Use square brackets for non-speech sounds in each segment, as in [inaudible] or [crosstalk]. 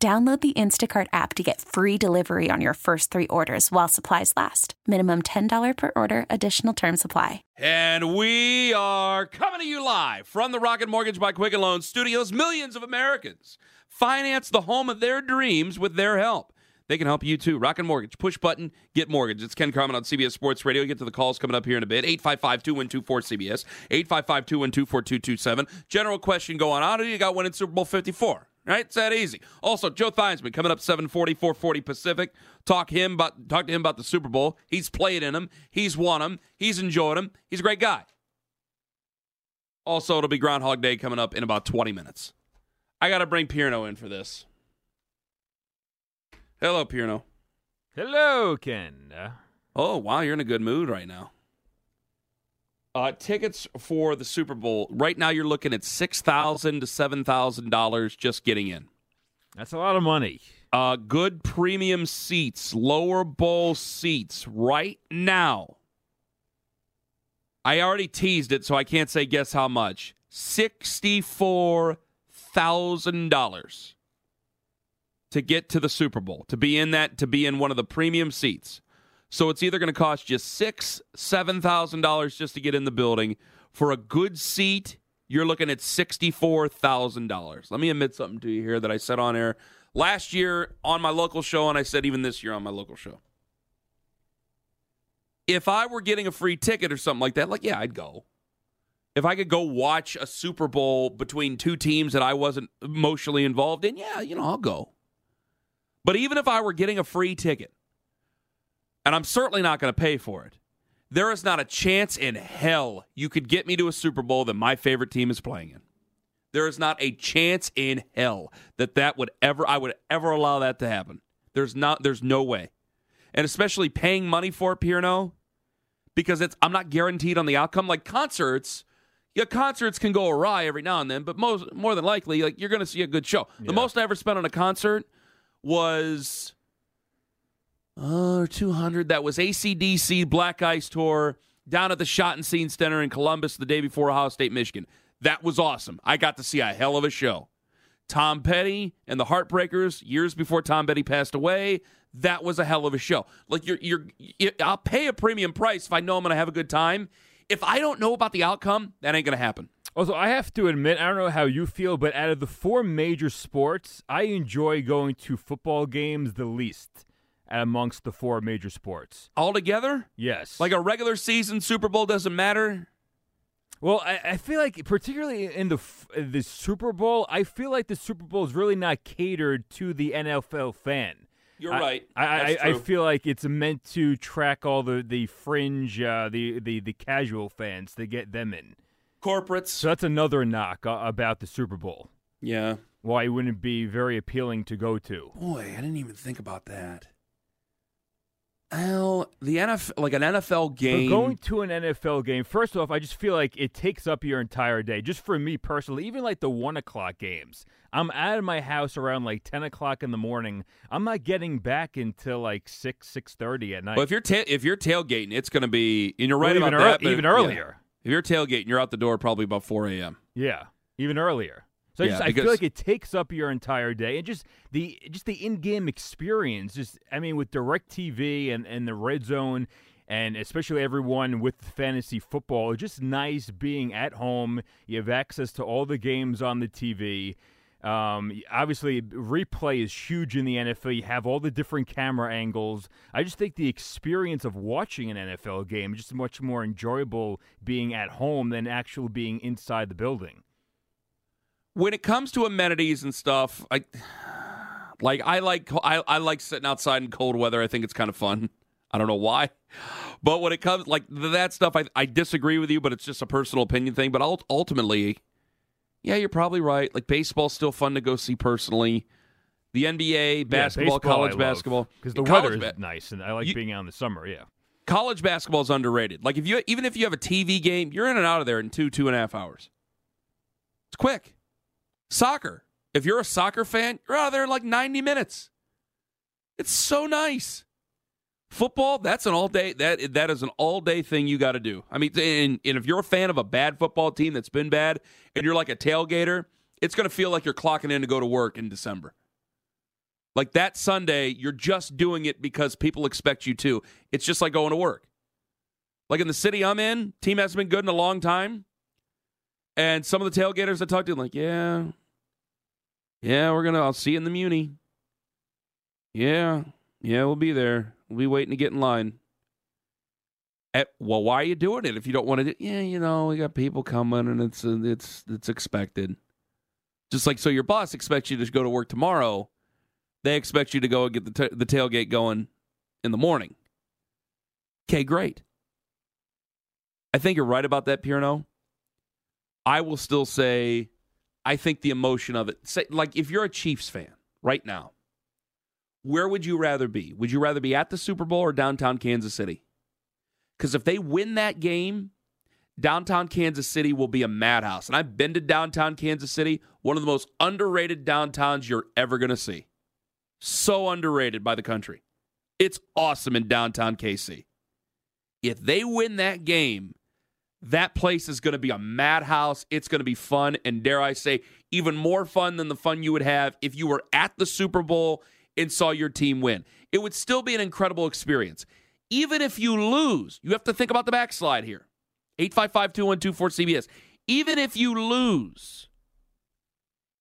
Download the Instacart app to get free delivery on your first three orders while supplies last. Minimum $10 per order, additional term supply. And we are coming to you live from the Rocket Mortgage by Quicken Loans studios. Millions of Americans finance the home of their dreams with their help. They can help you too. Rocket Mortgage. Push button, get mortgage. It's Ken Carman on CBS Sports Radio. Get to the calls coming up here in a bit. 855 212 cbs 855 212 4227. General question going on. Who you got winning Super Bowl 54? Right? It's that easy. Also, Joe Theismann coming up 740, 440 Pacific. Talk him about talk to him about the Super Bowl. He's played in them. He's won them. He's enjoyed them. He's a great guy. Also, it'll be Groundhog Day coming up in about 20 minutes. I got to bring Pierno in for this. Hello, Pierno. Hello, Ken. Oh, wow, you're in a good mood right now. Uh, tickets for the Super Bowl right now you're looking at six thousand to seven thousand dollars just getting in. That's a lot of money. Uh, good premium seats, lower bowl seats right now. I already teased it, so I can't say guess how much. Sixty-four thousand dollars to get to the Super Bowl, to be in that, to be in one of the premium seats. So it's either going to cost you six, seven thousand dollars just to get in the building. For a good seat, you're looking at sixty-four thousand dollars. Let me admit something to you here that I said on air last year on my local show, and I said even this year on my local show. If I were getting a free ticket or something like that, like yeah, I'd go. If I could go watch a Super Bowl between two teams that I wasn't emotionally involved in, yeah, you know, I'll go. But even if I were getting a free ticket, and I'm certainly not going to pay for it, there is not a chance in hell you could get me to a Super Bowl that my favorite team is playing in. There is not a chance in hell that that would ever I would ever allow that to happen. There's not there's no way. And especially paying money for it, Pierno, because it's I'm not guaranteed on the outcome like concerts yeah, concerts can go awry every now and then, but most more than likely, like you're going to see a good show. Yeah. The most I ever spent on a concert was uh, 200. That was ACDC Black Ice Tour down at the Schottenstein Center in Columbus the day before Ohio State, Michigan. That was awesome. I got to see a hell of a show. Tom Petty and the Heartbreakers years before Tom Petty passed away. That was a hell of a show. Like you're, you're, I'll pay a premium price if I know I'm going to have a good time. If I don't know about the outcome, that ain't going to happen. Also, I have to admit, I don't know how you feel, but out of the four major sports, I enjoy going to football games the least amongst the four major sports. Altogether? Yes. Like a regular season Super Bowl doesn't matter? Well, I, I, feel like, particularly in the the Super Bowl, I feel like the Super Bowl is really not catered to the NFL fan. You're I, right. I, I, I, feel like it's meant to track all the the fringe, uh, the the the casual fans to get them in corporates. So that's another knock uh, about the Super Bowl. Yeah. Why it wouldn't be very appealing to go to. Boy, I didn't even think about that. Well, the NFL, like an NFL game. Going to an NFL game, first off, I just feel like it takes up your entire day. Just for me personally, even like the one o'clock games, I'm out of my house around like ten o'clock in the morning. I'm not getting back until like six six thirty at night. But if you're ta- if you're tailgating, it's going to be. And you're right well, about that. even earlier. Yeah. If you're tailgating, you're out the door probably about 4 a.m. Yeah, even earlier. So yeah, I, just, I feel like it takes up your entire day, and just the just the in-game experience. Just I mean, with Directv and and the Red Zone, and especially everyone with fantasy football, it's just nice being at home. You have access to all the games on the TV. Um, obviously, replay is huge in the NFL. You have all the different camera angles. I just think the experience of watching an NFL game is just much more enjoyable being at home than actually being inside the building. When it comes to amenities and stuff, I like I like I, I like sitting outside in cold weather. I think it's kind of fun. I don't know why, but when it comes like that stuff, I I disagree with you, but it's just a personal opinion thing. But ultimately, yeah, you're probably right. Like baseball's still fun to go see personally. The NBA, basketball, yeah, college basketball. Because the weather is ba- nice, and I like you, being out in the summer. Yeah. College basketball is underrated. Like if you even if you have a TV game, you're in and out of there in two two and a half hours. It's quick. Soccer. If you're a soccer fan, you're out of there in like 90 minutes. It's so nice. Football, that's an all day that that is an all day thing you got to do. I mean, and, and if you're a fan of a bad football team that's been bad, and you're like a tailgater, it's going to feel like you're clocking in to go to work in December. Like that Sunday, you're just doing it because people expect you to. It's just like going to work. Like in the city I'm in, team hasn't been good in a long time. And some of the tailgaters I talked to, like, yeah, yeah, we're gonna. I'll see you in the Muni. Yeah, yeah, we'll be there. We'll be waiting to get in line. At, well, why are you doing it if you don't want to? Do, yeah, you know, we got people coming, and it's uh, it's it's expected. Just like so, your boss expects you to go to work tomorrow. They expect you to go and get the t- the tailgate going in the morning. Okay, great. I think you're right about that, Pierno. I will still say, I think the emotion of it. Say, like if you're a Chiefs fan right now, where would you rather be? Would you rather be at the Super Bowl or downtown Kansas City? Because if they win that game, downtown Kansas City will be a madhouse. And I've been to downtown Kansas City, one of the most underrated downtowns you're ever going to see. So underrated by the country. It's awesome in downtown KC. If they win that game, that place is going to be a madhouse. It's going to be fun. And dare I say, even more fun than the fun you would have if you were at the Super Bowl and saw your team win. It would still be an incredible experience. Even if you lose, you have to think about the backslide here 855 2124 CBS. Even if you lose,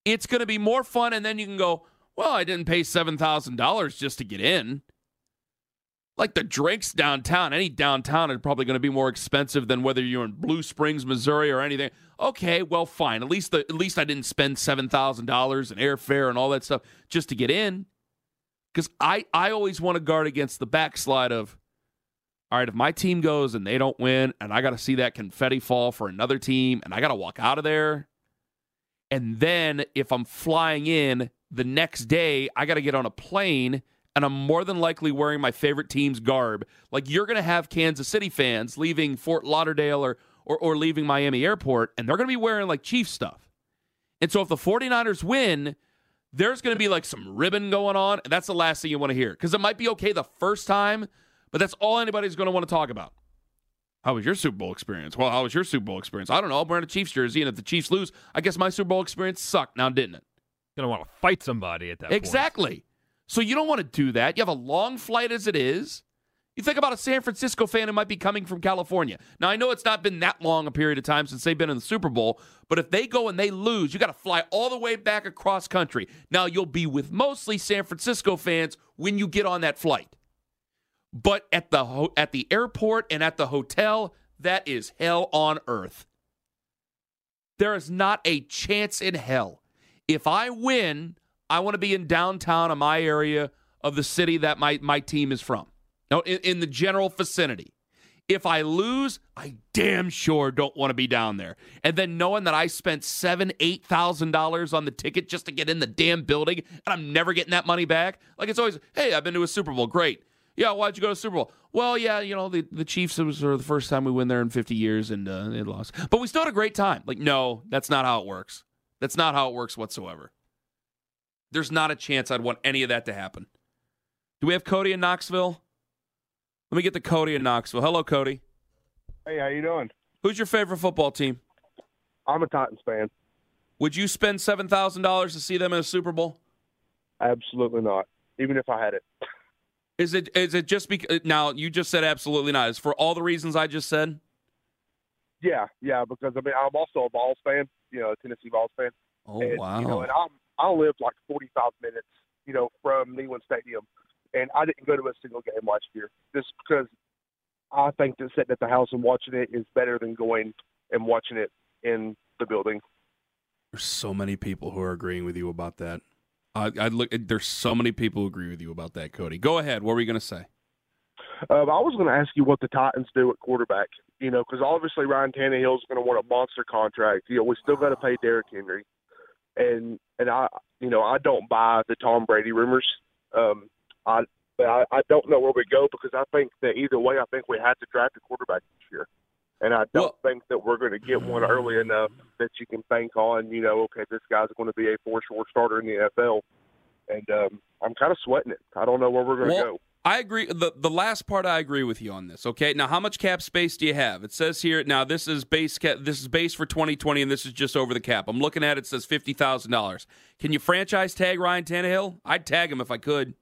it's going to be more fun. And then you can go, well, I didn't pay $7,000 just to get in. Like the drinks downtown, any downtown is probably going to be more expensive than whether you're in Blue Springs, Missouri, or anything. Okay, well, fine. At least the, at least I didn't spend seven thousand dollars in airfare and all that stuff just to get in because I, I always want to guard against the backslide of, all right, if my team goes and they don't win, and I got to see that confetti fall for another team, and I got to walk out of there. And then if I'm flying in the next day, I got to get on a plane, and I'm more than likely wearing my favorite team's garb. Like you're going to have Kansas City fans leaving Fort Lauderdale or, or, or leaving Miami Airport, and they're going to be wearing like Chief stuff. And so if the 49ers win, there's going to be like some ribbon going on, and that's the last thing you want to hear because it might be okay the first time, but that's all anybody's going to want to talk about. How was your Super Bowl experience? Well, how was your Super Bowl experience? I don't know. I'm wearing a Chiefs jersey, and if the Chiefs lose, I guess my Super Bowl experience sucked. Now, didn't it? Gonna want to fight somebody at that exactly. Point. So you don't want to do that. You have a long flight as it is. You think about a San Francisco fan who might be coming from California. Now, I know it's not been that long a period of time since they've been in the Super Bowl, but if they go and they lose, you got to fly all the way back across country. Now, you'll be with mostly San Francisco fans when you get on that flight. But at the ho- at the airport and at the hotel, that is hell on earth. There is not a chance in hell. If I win, I want to be in downtown of my area of the city that my, my team is from. No, in, in the general vicinity. If I lose, I damn sure don't want to be down there. And then knowing that I spent seven, eight thousand dollars on the ticket just to get in the damn building, and I'm never getting that money back. Like it's always, hey, I've been to a Super Bowl, great. Yeah, why'd you go to Super Bowl? Well, yeah, you know the the Chiefs. It was the first time we went there in 50 years, and uh, they lost. But we still had a great time. Like, no, that's not how it works. That's not how it works whatsoever. There's not a chance I'd want any of that to happen. Do we have Cody in Knoxville? Let me get the Cody in Knoxville. Hello, Cody. Hey, how you doing? Who's your favorite football team? I'm a Titans fan. Would you spend seven thousand dollars to see them in a Super Bowl? Absolutely not. Even if I had it. Is it is it just because now you just said absolutely not? Is for all the reasons I just said? Yeah, yeah. Because I mean, I'm also a Vols fan. You know, a Tennessee Vols fan. Oh and, wow! You know, and I'm I live like 45 minutes, you know, from Neyland Stadium and I didn't go to a single game last year just because I think that sitting at the house and watching it is better than going and watching it in the building. There's so many people who are agreeing with you about that. I, I look. There's so many people who agree with you about that, Cody. Go ahead. What were you going to say? Uh, I was going to ask you what the Titans do at quarterback. You know, because obviously Ryan Tannehill is going to want a monster contract. You know, we still got to pay Derrick Henry, and and I you know, I don't buy the Tom Brady rumors. Um, I, I I don't know where we go because I think that either way, I think we have to draft a quarterback this year, and I don't well, think that we're going to get one early enough that you can bank on. You know, okay, this guy's going to be a four short starter in the NFL, and um, I'm kind of sweating it. I don't know where we're going to well, go. I agree. The the last part I agree with you on this. Okay, now how much cap space do you have? It says here now this is base cap. This is base for 2020, and this is just over the cap. I'm looking at it. it says fifty thousand dollars. Can you franchise tag Ryan Tannehill? I'd tag him if I could.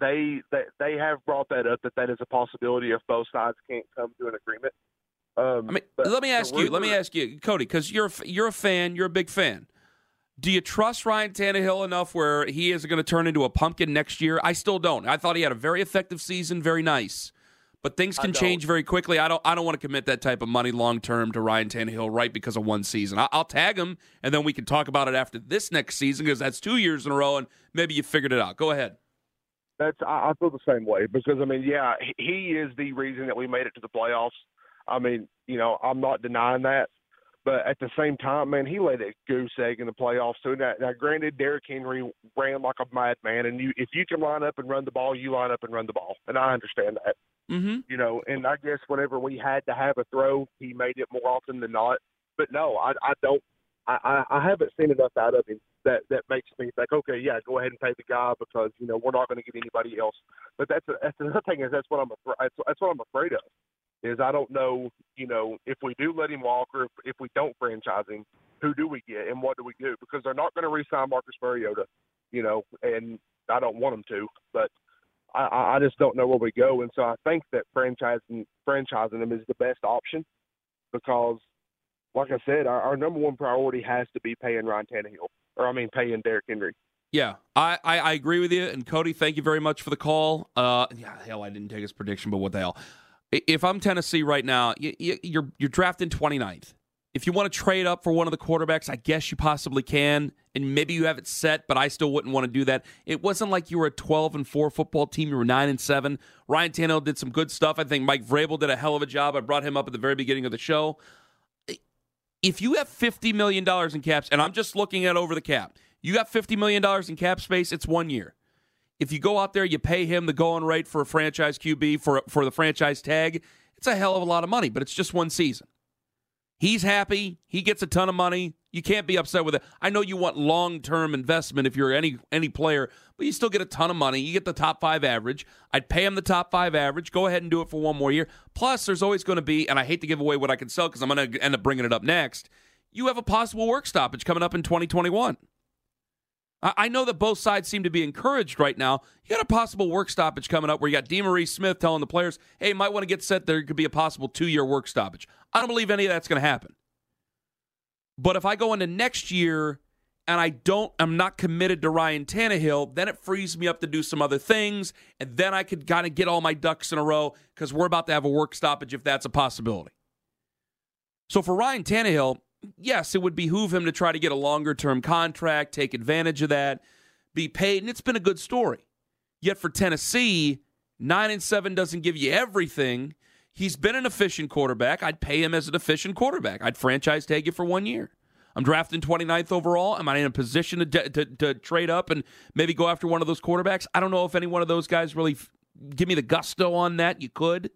They, they they have brought that up that that is a possibility if both sides can't come to an agreement. Um, I mean, let me ask you. Let me ask you, Cody, because you're you're a fan. You're a big fan. Do you trust Ryan Tannehill enough where he is going to turn into a pumpkin next year? I still don't. I thought he had a very effective season, very nice. But things can change very quickly. I don't. I don't want to commit that type of money long term to Ryan Tannehill right because of one season. I, will tag him, and then we can talk about it after this next season because that's two years in a row, and maybe you figured it out. Go ahead. That's. I, I feel the same way because I mean, yeah, he is the reason that we made it to the playoffs. I mean, you know, I'm not denying that. But at the same time, man, he laid a goose egg in the playoffs too. Now, now granted, Derrick Henry ran like a madman, and you, if you can line up and run the ball, you line up and run the ball, and I understand that. Mm-hmm. You know, and I guess whenever we had to have a throw, he made it more often than not. But no, I, I don't. I, I haven't seen enough out of him that that makes me think, okay, yeah, go ahead and pay the guy because you know we're not going to get anybody else. But that's a, that's the thing is that's what I'm afraid. That's, that's what I'm afraid of is I don't know, you know, if we do let him walk or if, if we don't franchise him, who do we get and what do we do? Because they're not going to re-sign Marcus Mariota, you know, and I don't want them to, but I, I just don't know where we go. And so I think that franchising franchising him is the best option because, like I said, our, our number one priority has to be paying Ryan Tannehill, or I mean, paying Derrick Henry. Yeah, I, I, I, agree with you. And Cody, thank you very much for the call. Uh, yeah, hell, I didn't take his prediction, but what the hell? If I'm Tennessee right now, you're you're drafting 29th. If you want to trade up for one of the quarterbacks, I guess you possibly can, and maybe you have it set, but I still wouldn't want to do that. It wasn't like you were a 12 and 4 football team, you were 9 and 7. Ryan Tannehill did some good stuff. I think Mike Vrabel did a hell of a job. I brought him up at the very beginning of the show. If you have $50 million in caps, and I'm just looking at over the cap, you got $50 million in cap space, it's one year. If you go out there, you pay him the going rate for a franchise QB for for the franchise tag. It's a hell of a lot of money, but it's just one season. He's happy. He gets a ton of money. You can't be upset with it. I know you want long term investment if you're any any player, but you still get a ton of money. You get the top five average. I'd pay him the top five average. Go ahead and do it for one more year. Plus, there's always going to be, and I hate to give away what I can sell because I'm going to end up bringing it up next. You have a possible work stoppage coming up in 2021. I know that both sides seem to be encouraged right now. You got a possible work stoppage coming up where you got DeMaurice Smith telling the players, hey, might want to get set. There could be a possible two year work stoppage. I don't believe any of that's going to happen. But if I go into next year and I don't, I'm not committed to Ryan Tannehill, then it frees me up to do some other things. And then I could kind of get all my ducks in a row because we're about to have a work stoppage if that's a possibility. So for Ryan Tannehill, yes, it would behoove him to try to get a longer term contract, take advantage of that, be paid, and it's been a good story. Yet for Tennessee, nine and seven doesn't give you everything. He's been an efficient quarterback. I'd pay him as an efficient quarterback. I'd franchise tag you for one year. I'm drafting 29th overall. Am I in a position to, to, to trade up and maybe go after one of those quarterbacks? I don't know if any one of those guys really f- give me the gusto on that. You could.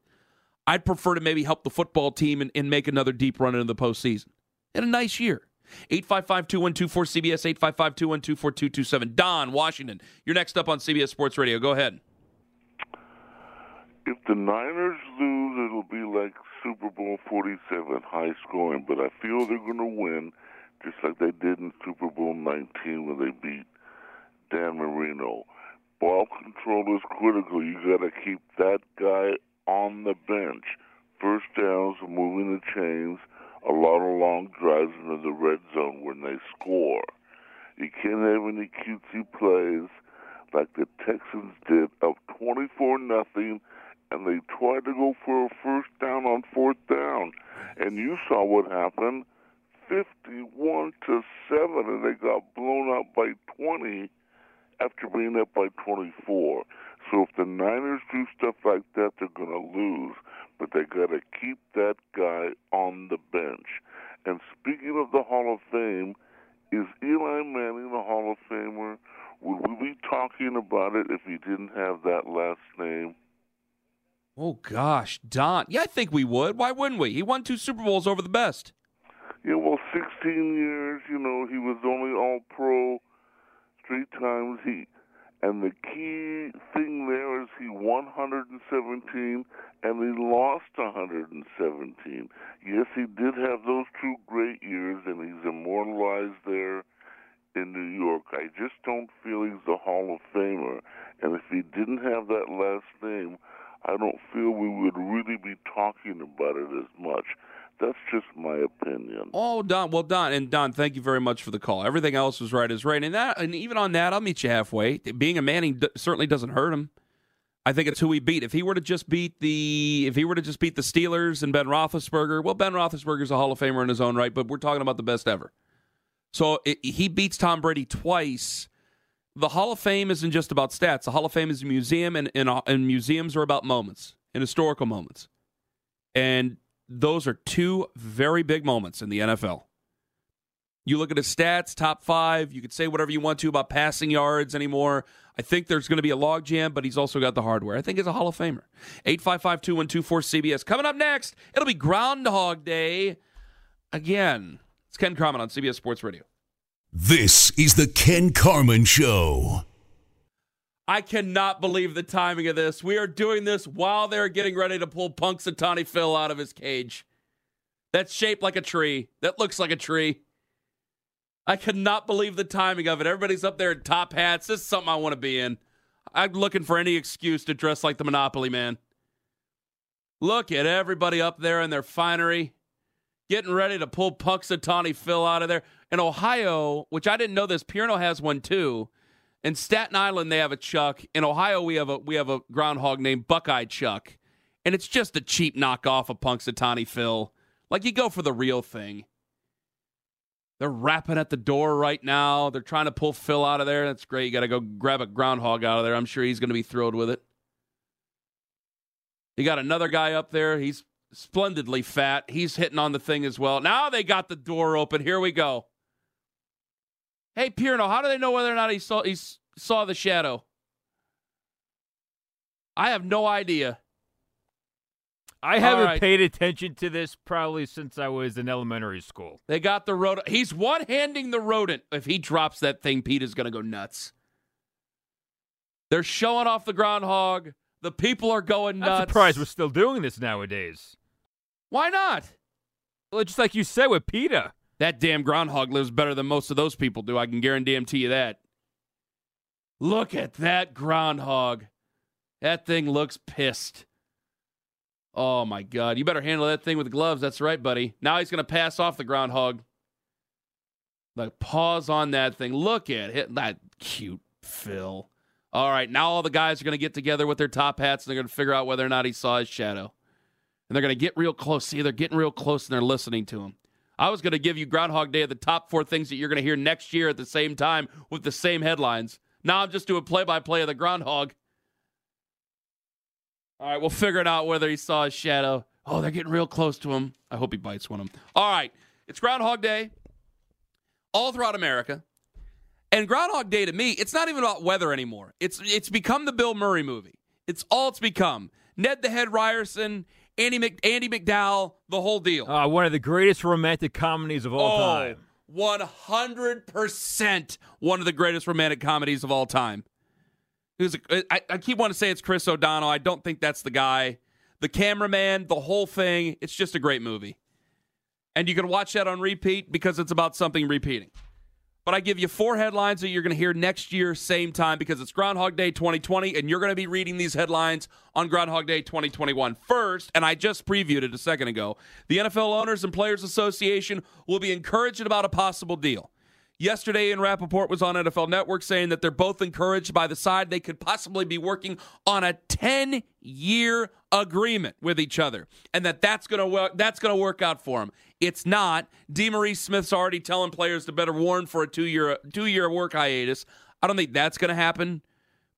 I'd prefer to maybe help the football team and, and make another deep run into the postseason had a nice year. 855 212 CBS, 855 212 4227. Don, Washington, you're next up on CBS Sports Radio. Go ahead. If the Niners lose, it'll be like Super Bowl 47, high scoring, but I feel they're going to win just like they did in Super Bowl 19 when they beat Dan Marino. Ball control is critical. You got to keep that guy on the bench. First downs, moving the chains a lot of long drives into the red zone when they score. You can't have any cutesy plays like the Texans did of 24 nothing, and they tried to go for a first down on fourth down, and you saw what happened, 51 to seven, and they got blown out by 20 after being up by 24. So if the Niners do stuff like that, they're going to lose but they got to keep that guy on the bench. And speaking of the Hall of Fame, is Eli Manning a Hall of Famer? Would we be talking about it if he didn't have that last name? Oh gosh, Don. Yeah, I think we would. Why wouldn't we? He won two Super Bowls over the best. Yeah, well, 16 years. You know, he was only All Pro three times. He and the key thing there is he won 117 and he lost 117. Yes, he did have those two great years, and he's immortalized there in New York. I just don't feel he's a Hall of Famer. And if he didn't have that last name, I don't feel we would really be talking about it as much. That's just my opinion. Oh, Don. Well, Don and Don, thank you very much for the call. Everything else was right is right, and that, and even on that, I'll meet you halfway. Being a Manning d- certainly doesn't hurt him. I think it's who he beat. If he were to just beat the, if he were to just beat the Steelers and Ben Roethlisberger, well, Ben Roethlisberger's a Hall of Famer in his own right, but we're talking about the best ever. So it, he beats Tom Brady twice. The Hall of Fame isn't just about stats. The Hall of Fame is a museum, and, and, and museums are about moments and historical moments. And those are two very big moments in the NFL. You look at his stats, top five. You could say whatever you want to about passing yards anymore. I think there's going to be a logjam, but he's also got the hardware. I think he's a Hall of Famer. 855 2124 CBS. Coming up next, it'll be Groundhog Day again. It's Ken Carman on CBS Sports Radio. This is the Ken Carman Show. I cannot believe the timing of this. We are doing this while they're getting ready to pull Punxsutawney Phil out of his cage. That's shaped like a tree. That looks like a tree. I cannot believe the timing of it. Everybody's up there in top hats. This is something I want to be in. I'm looking for any excuse to dress like the Monopoly man. Look at everybody up there in their finery, getting ready to pull Punxsutawney Phil out of there. In Ohio, which I didn't know this, Pierno has one too. In Staten Island, they have a Chuck. In Ohio, we have a we have a groundhog named Buckeye Chuck, and it's just a cheap knockoff of Punxsutawney Phil. Like you go for the real thing. They're rapping at the door right now. They're trying to pull Phil out of there. That's great. You got to go grab a groundhog out of there. I'm sure he's going to be thrilled with it. You got another guy up there. He's splendidly fat. He's hitting on the thing as well. Now they got the door open. Here we go. Hey, Pierno, how do they know whether or not he saw he saw the shadow? I have no idea. I haven't right. paid attention to this probably since I was in elementary school. They got the rodent. He's one handing the rodent. If he drops that thing, PETA is going to go nuts. They're showing off the groundhog. The people are going nuts. I'm surprised we're still doing this nowadays. Why not? Well, just like you said with PETA. That damn groundhog lives better than most of those people do. I can guarantee you that. Look at that groundhog. That thing looks pissed. Oh my God. You better handle that thing with gloves. That's right, buddy. Now he's going to pass off the groundhog. Like, pause on that thing. Look at it. That cute Phil. All right. Now all the guys are going to get together with their top hats and they're going to figure out whether or not he saw his shadow. And they're going to get real close. See, they're getting real close and they're listening to him. I was going to give you Groundhog Day of the top four things that you're going to hear next year at the same time with the same headlines. Now I'm just doing play by play of the Groundhog. All right, we'll figure it out whether he saw his shadow. Oh, they're getting real close to him. I hope he bites one of them. All right, it's Groundhog Day all throughout America. And Groundhog Day to me, it's not even about weather anymore. It's it's become the Bill Murray movie. It's all it's become. Ned the Head Ryerson Andy, Mc, Andie MacDowell, the whole deal. Uh, one of the greatest romantic comedies of all oh, time. 100% one of the greatest romantic comedies of all time. I, I keep wanting to say it's Chris O'Donnell. I don't think that's the guy. The cameraman, the whole thing, it's just a great movie. And you can watch that on repeat because it's about something repeating. But I give you four headlines that you're going to hear next year, same time, because it's Groundhog Day 2020, and you're going to be reading these headlines on Groundhog Day 2021. First, and I just previewed it a second ago, the NFL Owners and Players Association will be encouraged about a possible deal. Yesterday, Ian Rapoport was on NFL Network saying that they're both encouraged by the side they could possibly be working on a 10 year agreement with each other, and that that's going to work. That's going to work out for them. It's not. DeMaurice Smith's already telling players to better warn for a two year two year work hiatus. I don't think that's going to happen.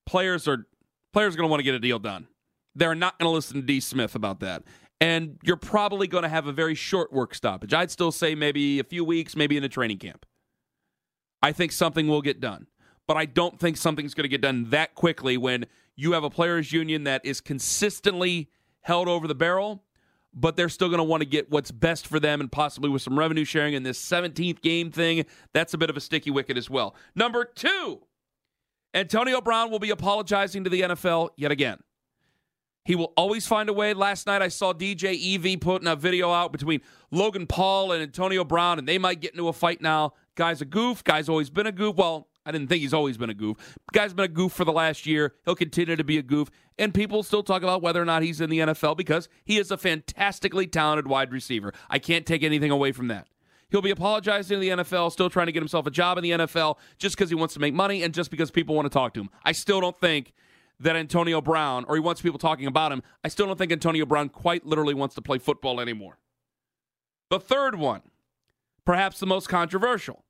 Players are players are going to want to get a deal done. They're not going to listen to D. Smith about that. And you're probably going to have a very short work stoppage. I'd still say maybe a few weeks, maybe in a training camp. I think something will get done. But I don't think something's going to get done that quickly when you have a players union that is consistently held over the barrel, but they're still going to want to get what's best for them and possibly with some revenue sharing in this 17th game thing. That's a bit of a sticky wicket as well. Number two, Antonio Brown will be apologizing to the NFL yet again. He will always find a way. Last night I saw DJ EV putting a video out between Logan Paul and Antonio Brown, and they might get into a fight now. Guy's a goof. Guy's always been a goof. Well, I didn't think he's always been a goof. Guy's been a goof for the last year. He'll continue to be a goof. And people still talk about whether or not he's in the NFL because he is a fantastically talented wide receiver. I can't take anything away from that. He'll be apologizing to the NFL, still trying to get himself a job in the NFL just because he wants to make money and just because people want to talk to him. I still don't think that Antonio Brown, or he wants people talking about him, I still don't think Antonio Brown quite literally wants to play football anymore. The third one, perhaps the most controversial.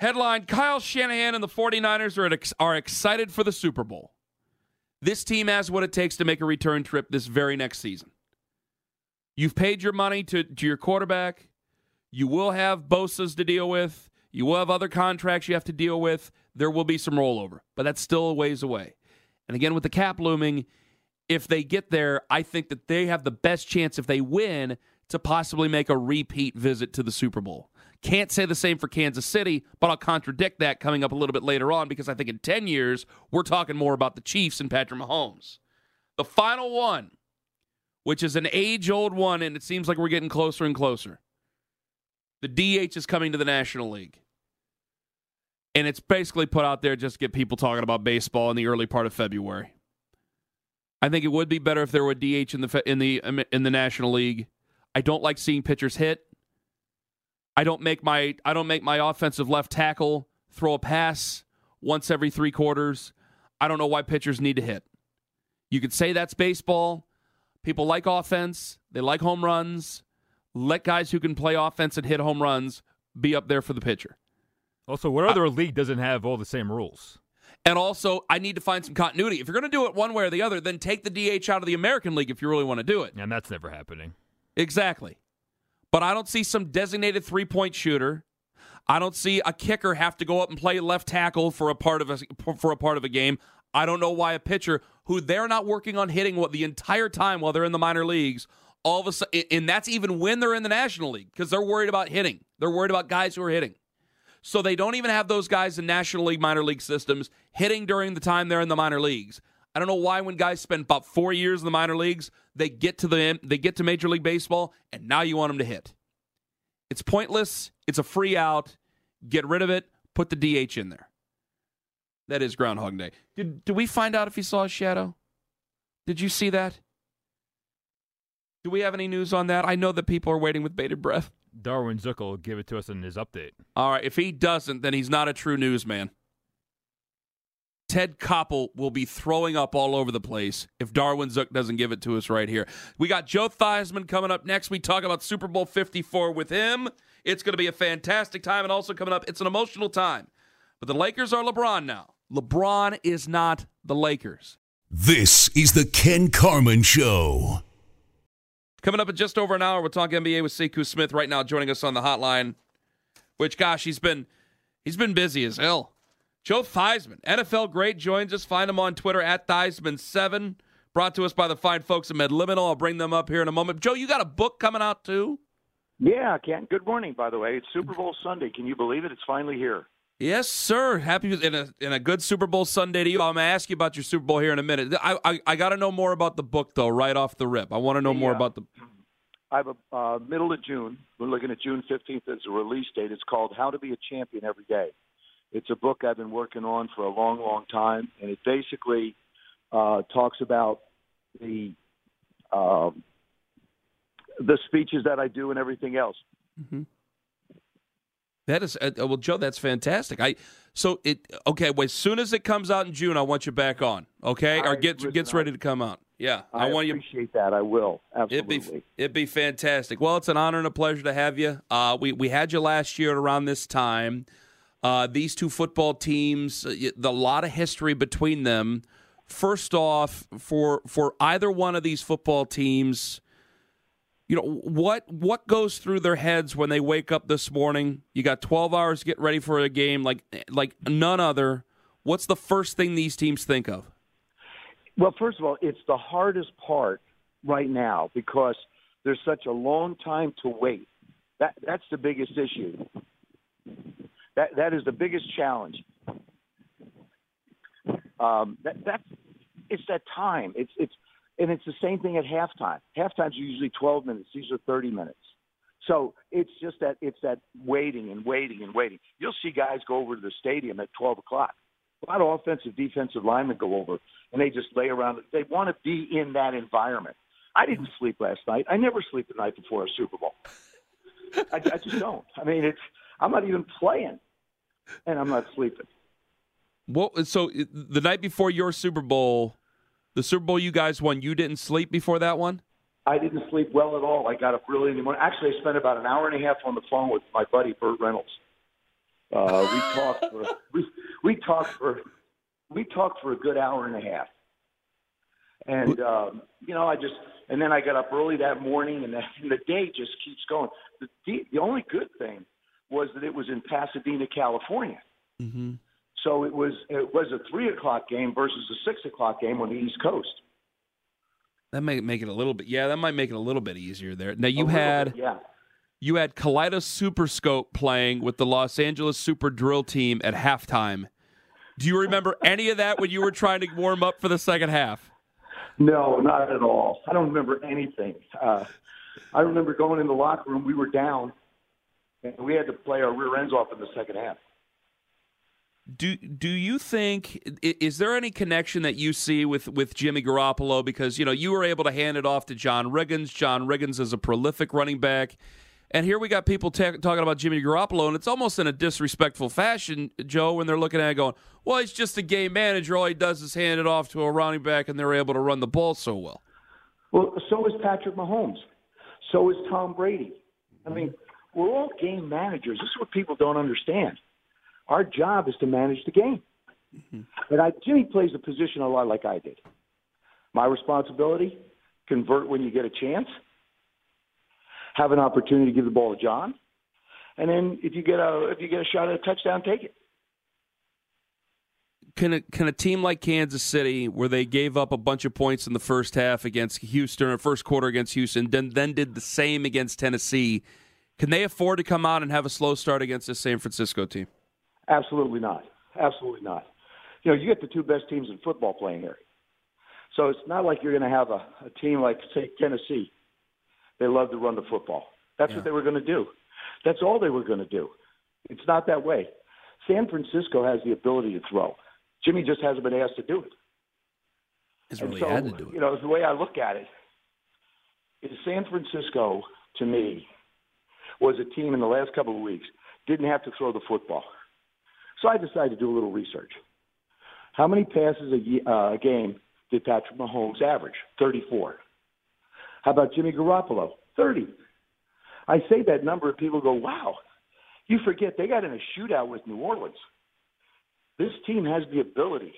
Headline Kyle Shanahan and the 49ers are, ex- are excited for the Super Bowl. This team has what it takes to make a return trip this very next season. You've paid your money to, to your quarterback. You will have Bosa's to deal with. You will have other contracts you have to deal with. There will be some rollover, but that's still a ways away. And again, with the cap looming, if they get there, I think that they have the best chance if they win to possibly make a repeat visit to the Super Bowl. Can't say the same for Kansas City, but I'll contradict that coming up a little bit later on because I think in 10 years, we're talking more about the Chiefs and Patrick Mahomes. The final one, which is an age old one, and it seems like we're getting closer and closer. The DH is coming to the National League. And it's basically put out there just to get people talking about baseball in the early part of February. I think it would be better if there were DH in the in the um, in the National League. I don't like seeing pitchers hit. I don't make my I don't make my offensive left tackle throw a pass once every 3 quarters. I don't know why pitchers need to hit. You could say that's baseball. People like offense. They like home runs. Let guys who can play offense and hit home runs be up there for the pitcher. Also, what other I, league doesn't have all the same rules? And also, I need to find some continuity. If you're going to do it one way or the other, then take the DH out of the American League if you really want to do it. And that's never happening. Exactly. But I don't see some designated three point shooter. I don't see a kicker have to go up and play left tackle for a part of a for a part of a game. I don't know why a pitcher who they're not working on hitting what the entire time while they're in the minor leagues, all of a sudden, and that's even when they're in the National League because they're worried about hitting. They're worried about guys who are hitting. So they don't even have those guys in National League minor league systems hitting during the time they're in the minor leagues. I don't know why when guys spend about four years in the minor leagues, they get to the they get to Major League Baseball, and now you want them to hit. It's pointless. It's a free out. Get rid of it. Put the DH in there. That is Groundhog Day. Did, did we find out if he saw a shadow? Did you see that? Do we have any news on that? I know that people are waiting with bated breath. Darwin Zook will give it to us in his update. All right. If he doesn't, then he's not a true newsman. Ted Koppel will be throwing up all over the place if Darwin Zook doesn't give it to us right here. We got Joe Theismann coming up next. We talk about Super Bowl 54 with him. It's going to be a fantastic time. And also coming up, it's an emotional time. But the Lakers are LeBron now. LeBron is not the Lakers. This is the Ken Carman Show. Coming up in just over an hour, we'll talk NBA with Sekou Smith right now, joining us on the hotline. Which, gosh, he's been he's been busy as hell. Joe Theismann, NFL great, joins us. Find him on Twitter at Theismann7. Brought to us by the fine folks at MedLiminal. I'll bring them up here in a moment. Joe, you got a book coming out too? Yeah, Ken. Good morning, by the way. It's Super Bowl Sunday. Can you believe it? It's finally here. Yes, sir. Happy in a in a good Super Bowl Sunday to you. I'm gonna ask you about your Super Bowl here in a minute. I I, I got to know more about the book though, right off the rip. I want to know more about the. I have a uh, middle of June. We're looking at June 15th as a release date. It's called How to Be a Champion Every Day. It's a book I've been working on for a long, long time, and it basically uh, talks about the um, the speeches that I do and everything else. Mm-hmm. That is uh, well, Joe. That's fantastic. I so it okay. Well, as soon as it comes out in June, I want you back on. Okay, I, or get listen, gets ready to come out. Yeah, I, I want you. Appreciate that. I will absolutely. It'd be it'd be fantastic. Well, it's an honor and a pleasure to have you. Uh, we we had you last year at around this time. Uh, these two football teams, uh, the lot of history between them. First off, for for either one of these football teams you know what what goes through their heads when they wake up this morning you got 12 hours to get ready for a game like like none other what's the first thing these teams think of? Well, first of all, it's the hardest part right now because there's such a long time to wait. That that's the biggest issue. That that is the biggest challenge. Um, that that's it's that time. It's it's and it's the same thing at halftime. Halftime's usually 12 minutes. These are 30 minutes. So it's just that it's that waiting and waiting and waiting. You'll see guys go over to the stadium at 12 o'clock. A lot of offensive, defensive linemen go over and they just lay around. They want to be in that environment. I didn't sleep last night. I never sleep the night before a Super Bowl. I, I just don't. I mean, it's I'm not even playing, and I'm not sleeping. What? So the night before your Super Bowl, the Super Bowl you guys won, you didn't sleep before that one. I didn't sleep well at all. I got up early in the morning. Actually, I spent about an hour and a half on the phone with my buddy Burt Reynolds. Uh, we [laughs] talked for we we talked for we talked for a good hour and a half. And um, you know, I just and then I got up early that morning, and the, and [laughs] the day just keeps going. The, the only good thing was that it was in Pasadena, California. Mm-hmm. So it was it was a three o'clock game versus a six o'clock game on the East Coast. That might make it a little bit. Yeah, that might make it a little bit easier there. Now you had bit, yeah. you had KaleidoSUPERscope playing with the Los Angeles Super Drill team at halftime. Do you remember [laughs] any of that when you were trying to warm up for the second half? No, not at all. I don't remember anything. Uh, I remember going in the locker room. We were down, and we had to play our rear ends off in the second half. Do do you think is there any connection that you see with with Jimmy Garoppolo because you know you were able to hand it off to John Riggins. John Riggins is a prolific running back. And here we got people ta- talking about Jimmy Garoppolo, and it's almost in a disrespectful fashion, Joe, when they're looking at it going, well, he's just a game manager. All he does is hand it off to a running back, and they're able to run the ball so well. Well, so is Patrick Mahomes. So is Tom Brady. I mean, we're all game managers. This is what people don't understand. Our job is to manage the game. Mm-hmm. And I, Jimmy plays the position a lot like I did. My responsibility: convert when you get a chance, have an opportunity to give the ball to John, and then if you get a if you get a shot at a touchdown, take it. Can a, can a team like Kansas City, where they gave up a bunch of points in the first half against Houston or first quarter against Houston, then then did the same against Tennessee, can they afford to come out and have a slow start against this San Francisco team? Absolutely not. Absolutely not. You know, you get the two best teams in football playing here. So it's not like you're going to have a, a team like, say, Tennessee. They love to run the football. That's yeah. what they were going to do. That's all they were going to do. It's not that way. San Francisco has the ability to throw. Jimmy just hasn't been asked to do it. He's really so, had to do it. You know, the way I look at it is San Francisco, to me, was a team in the last couple of weeks didn't have to throw the football. So I decided to do a little research. How many passes a, uh, a game did Patrick Mahomes average? 34. How about Jimmy Garoppolo? 30. I say that number and people go, wow. You forget they got in a shootout with New Orleans. This team has the ability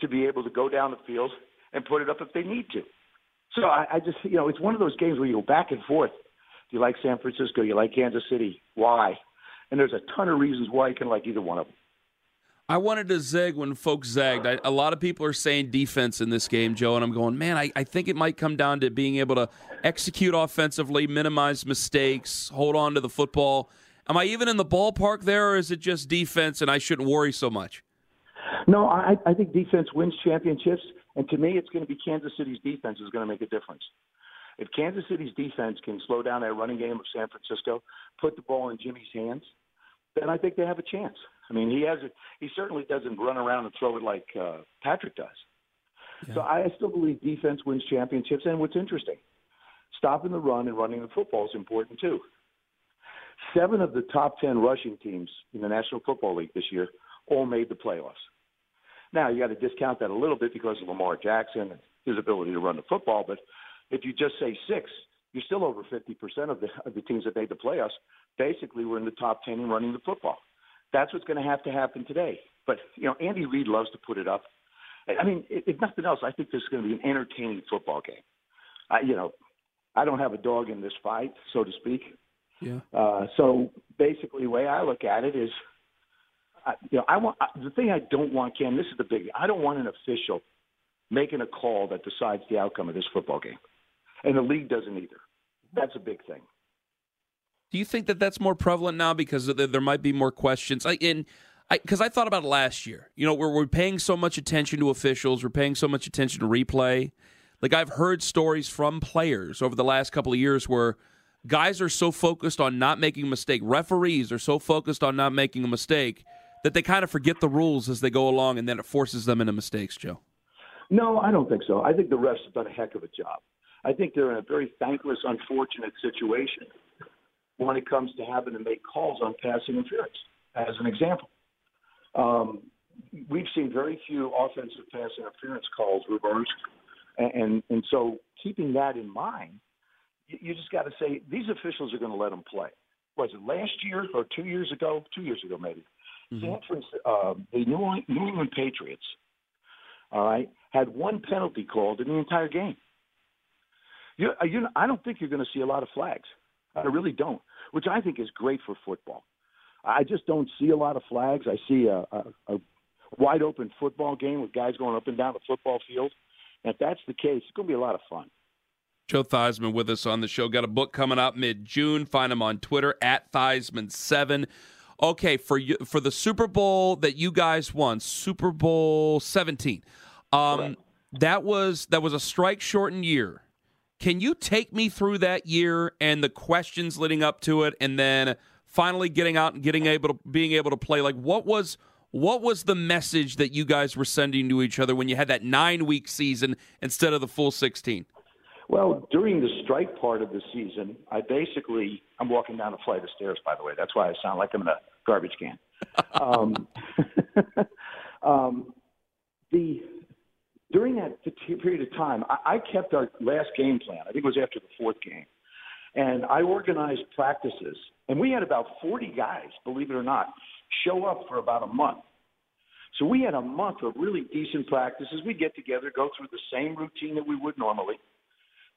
to be able to go down the field and put it up if they need to. So I, I just, you know, it's one of those games where you go back and forth. Do you like San Francisco? Do you like Kansas City? Why? and there's a ton of reasons why you can like either one of them. I wanted to zig when folks zagged. I, a lot of people are saying defense in this game, Joe, and I'm going, man, I, I think it might come down to being able to execute offensively, minimize mistakes, hold on to the football. Am I even in the ballpark there, or is it just defense and I shouldn't worry so much? No, I, I think defense wins championships, and to me, it's going to be Kansas City's defense is going to make a difference. If Kansas City's defense can slow down that running game of San Francisco, put the ball in Jimmy's hands, then I think they have a chance. I mean, he has it. He certainly doesn't run around and throw it like uh, Patrick does. Yeah. So I still believe defense wins championships. And what's interesting, stopping the run and running the football is important too. Seven of the top ten rushing teams in the National Football League this year all made the playoffs. Now you got to discount that a little bit because of Lamar Jackson and his ability to run the football, but if you just say six, you're still over 50% of the, of the teams that made the playoffs basically we're in the top 10 in running the football. That's what's going to have to happen today. But, you know, Andy Reid loves to put it up. I mean, if nothing else, I think this is going to be an entertaining football game. I, you know, I don't have a dog in this fight, so to speak. Yeah. Uh, so basically, the way I look at it is, I, you know, I want I, the thing I don't want, Ken. This is the big. I don't want an official making a call that decides the outcome of this football game, and the league doesn't either. That's a big thing. Do you think that that's more prevalent now because there might be more questions? I, in because I, I, thought about it last year. You know, we're, we're paying so much attention to officials, we're paying so much attention to replay. Like I've heard stories from players over the last couple of years where guys are so focused on not making a mistake, referees are so focused on not making a mistake that they kind of forget the rules as they go along, and then it forces them into mistakes. Joe. No, I don't think so. I think the refs have done a heck of a job. I think they're in a very thankless, unfortunate situation when it comes to having to make calls on passing interference, as an example. Um, we've seen very few offensive pass interference calls reversed, and and, and so keeping that in mind, you, you just got to say these officials are going to let them play. Was it last year or two years ago? Two years ago, maybe. Mm-hmm. Uh, the New, New England Patriots, all right, had one penalty called in the entire game. You, uh, you, I don't think you're going to see a lot of flags. I really don't, which I think is great for football. I just don't see a lot of flags. I see a, a, a wide open football game with guys going up and down the football field. And if that's the case, it's going to be a lot of fun. Joe Theismann with us on the show. Got a book coming out mid June. Find him on Twitter at Theismann7. Okay, for you, for the Super Bowl that you guys won, Super Bowl 17. Um, that was that was a strike shortened year. Can you take me through that year and the questions leading up to it, and then finally getting out and getting able to being able to play? Like, what was what was the message that you guys were sending to each other when you had that nine week season instead of the full sixteen? Well, during the strike part of the season, I basically I'm walking down a flight of stairs. By the way, that's why I sound like I'm in a garbage can. [laughs] um, [laughs] um, the during that period of time, I, kept our last game plan. I think it was after the fourth game, and I organized practices. And we had about 40 guys, believe it or not, show up for about a month. So we had a month of really decent practices. We'd get together, go through the same routine that we would normally,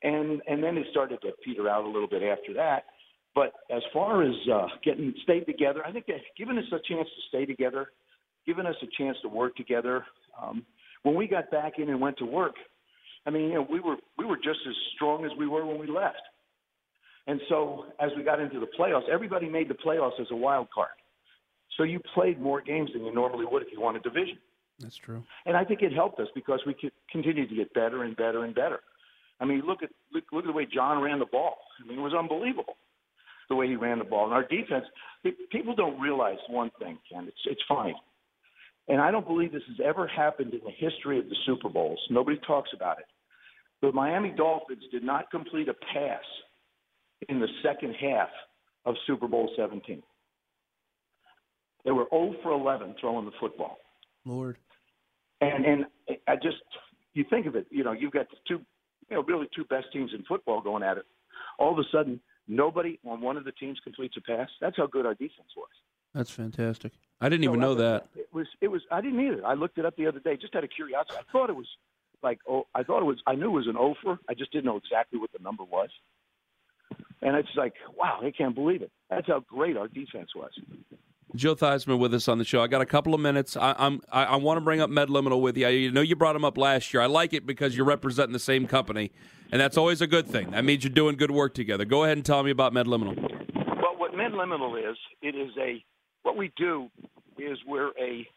and and then it started to peter out a little bit after that. But as far as uh, getting stayed together, I think that giving us a chance to stay together, giving us a chance to work together. Um, when we got back in and went to work, I mean, you know, we were we were just as strong as we were when we left. And so as we got into the playoffs, everybody made the playoffs as a wild card. So you played more games than you normally would if you won a division. That's true. And I think it helped us because we could continue to get better and better and better. I mean, look at look, look at the way John ran the ball. I mean, it was unbelievable the way he ran the ball. And our defense, people don't realize one thing, Ken. It's it's fine. And I don't believe this has ever happened in the history of the Super Bowls. Nobody talks about it. The Miami Dolphins did not complete a pass in the second half of Super Bowl 17. They were 0 for 11 throwing the football. Lord. And and I just you think of it, you know, you've got the two, you know, really two best teams in football going at it. All of a sudden, nobody on one of the teams completes a pass. That's how good our defense was. That's fantastic. I didn't even know that. It was. It was. I didn't either. I looked it up the other day, just out of curiosity. I thought it was like. Oh, I thought it was. I knew it was an offer. I just didn't know exactly what the number was. And it's like, wow, I can't believe it. That's how great our defense was. Joe Theismann with us on the show. I got a couple of minutes. I, I'm I, I want to bring up MedLiminal with you. I know you brought him up last year. I like it because you're representing the same company, and that's always a good thing. That means you're doing good work together. Go ahead and tell me about MedLiminal. Well, what MedLiminal is, it is a what we do is we're a,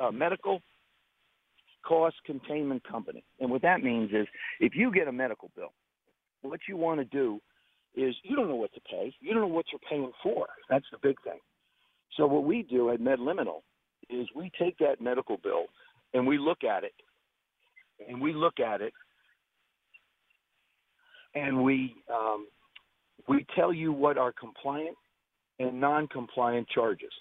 a medical cost containment company, and what that means is if you get a medical bill, what you want to do is you don't know what to pay. You don't know what you're paying for. That's the big thing. So what we do at MedLiminal is we take that medical bill and we look at it, and we look at it, and we um, we tell you what are compliant and non-compliant charges.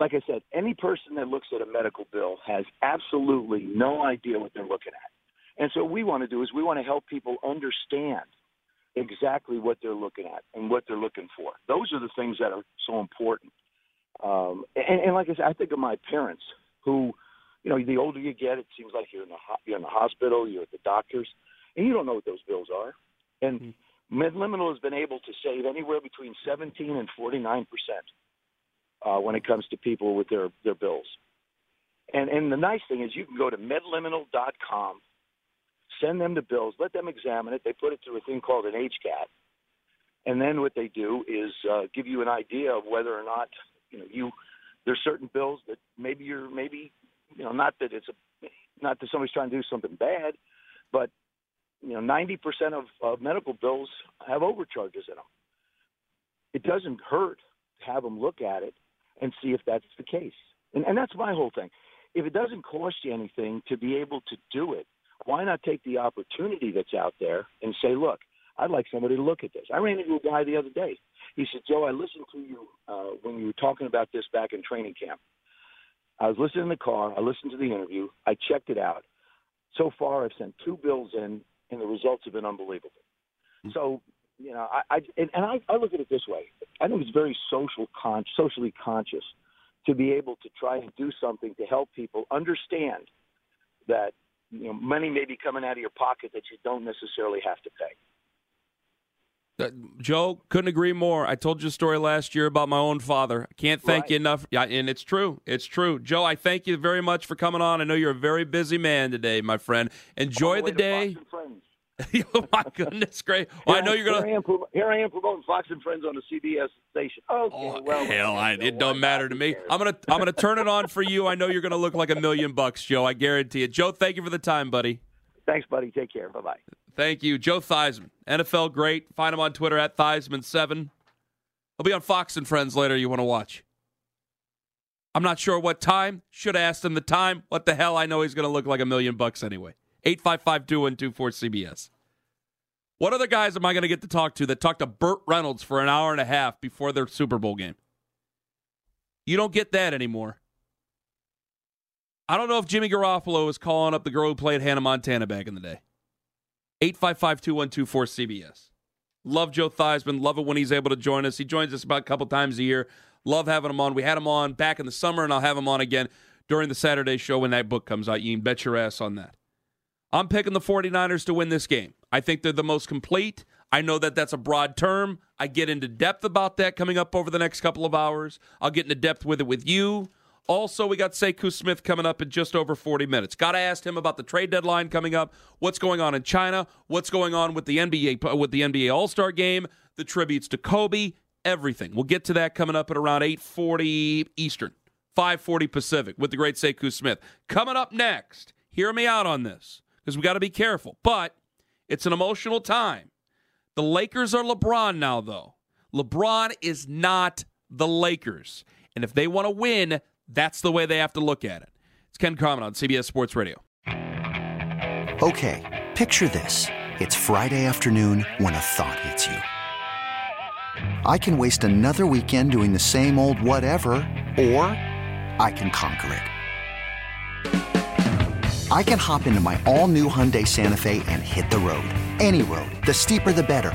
Like I said, any person that looks at a medical bill has absolutely no idea what they're looking at. And so what we want to do is we want to help people understand exactly what they're looking at and what they're looking for. Those are the things that are so important. Um, and, and like I said, I think of my parents who, you know, the older you get, it seems like you're in the ho- you're in the hospital, you're at the doctors, and you don't know what those bills are. And mm-hmm. MedLiminal has been able to save anywhere between 17 and 49 percent uh, when it comes to people with their their bills. And and the nice thing is you can go to medliminal.com, send them the bills, let them examine it. They put it through a thing called an HCAT, and then what they do is uh, give you an idea of whether or not you know you there's certain bills that maybe you're maybe you know not that it's a not that somebody's trying to do something bad, but you know 90% of, of medical bills have overcharges in them. It doesn't hurt to have them look at it and see if that's the case. And, and that's my whole thing. If it doesn't cost you anything to be able to do it, why not take the opportunity that's out there and say, look, I'd like somebody to look at this. I ran into a guy the other day. He said, Joe, I listened to you uh, when you were talking about this back in training camp. I was listening in the car. I listened to the interview. I checked it out. So far, I've sent two bills in, and the results have been unbelievable. Mm-hmm. So, you know, I, I and, and I, I look at it this way. I think it's very social, con- socially conscious to be able to try and do something to help people understand that you know money may be coming out of your pocket that you don't necessarily have to pay. Uh, Joe, couldn't agree more. I told you a story last year about my own father. I can't thank right. you enough. Yeah, and it's true. It's true. Joe, I thank you very much for coming on. I know you're a very busy man today, my friend. Enjoy the, the day. [laughs] oh my goodness, great! [laughs] Well, I know you're gonna. Here I, am, here I am promoting Fox and Friends on the CBS station. Okay, oh, well, hell, I, it don't matter to me. I'm gonna I'm gonna turn it on for you. I know you're gonna look like a million bucks, Joe. I guarantee it. Joe, thank you for the time, buddy. Thanks, buddy. Take care. Bye bye. Thank you, Joe Theismann, NFL great. Find him on Twitter at Theismann7. He'll be on Fox and Friends later. You want to watch? I'm not sure what time. Should have asked him the time. What the hell? I know he's going to look like a million bucks anyway. 855 2124 CBS. What other guys am I going to get to talk to that talked to Burt Reynolds for an hour and a half before their Super Bowl game? You don't get that anymore. I don't know if Jimmy Garoppolo is calling up the girl who played Hannah Montana back in the day. 855 2124 CBS. Love Joe Theismann. Love it when he's able to join us. He joins us about a couple times a year. Love having him on. We had him on back in the summer, and I'll have him on again during the Saturday show when that book comes out. You can bet your ass on that. I'm picking the 49ers to win this game. I think they're the most complete. I know that that's a broad term. I get into depth about that coming up over the next couple of hours. I'll get into depth with it with you. Also, we got Sekou Smith coming up in just over 40 minutes. Got to ask him about the trade deadline coming up. What's going on in China? What's going on with the NBA with the NBA All Star Game? The tributes to Kobe. Everything. We'll get to that coming up at around 8:40 Eastern, 5:40 Pacific with the great Sekou Smith. Coming up next. Hear me out on this because we got to be careful. But it's an emotional time. The Lakers are LeBron now, though. LeBron is not the Lakers. And if they want to win, that's the way they have to look at it. It's Ken Carman on CBS Sports Radio. Okay, picture this. It's Friday afternoon when a thought hits you. I can waste another weekend doing the same old whatever, or I can conquer it. I can hop into my all new Hyundai Santa Fe and hit the road. Any road. The steeper, the better.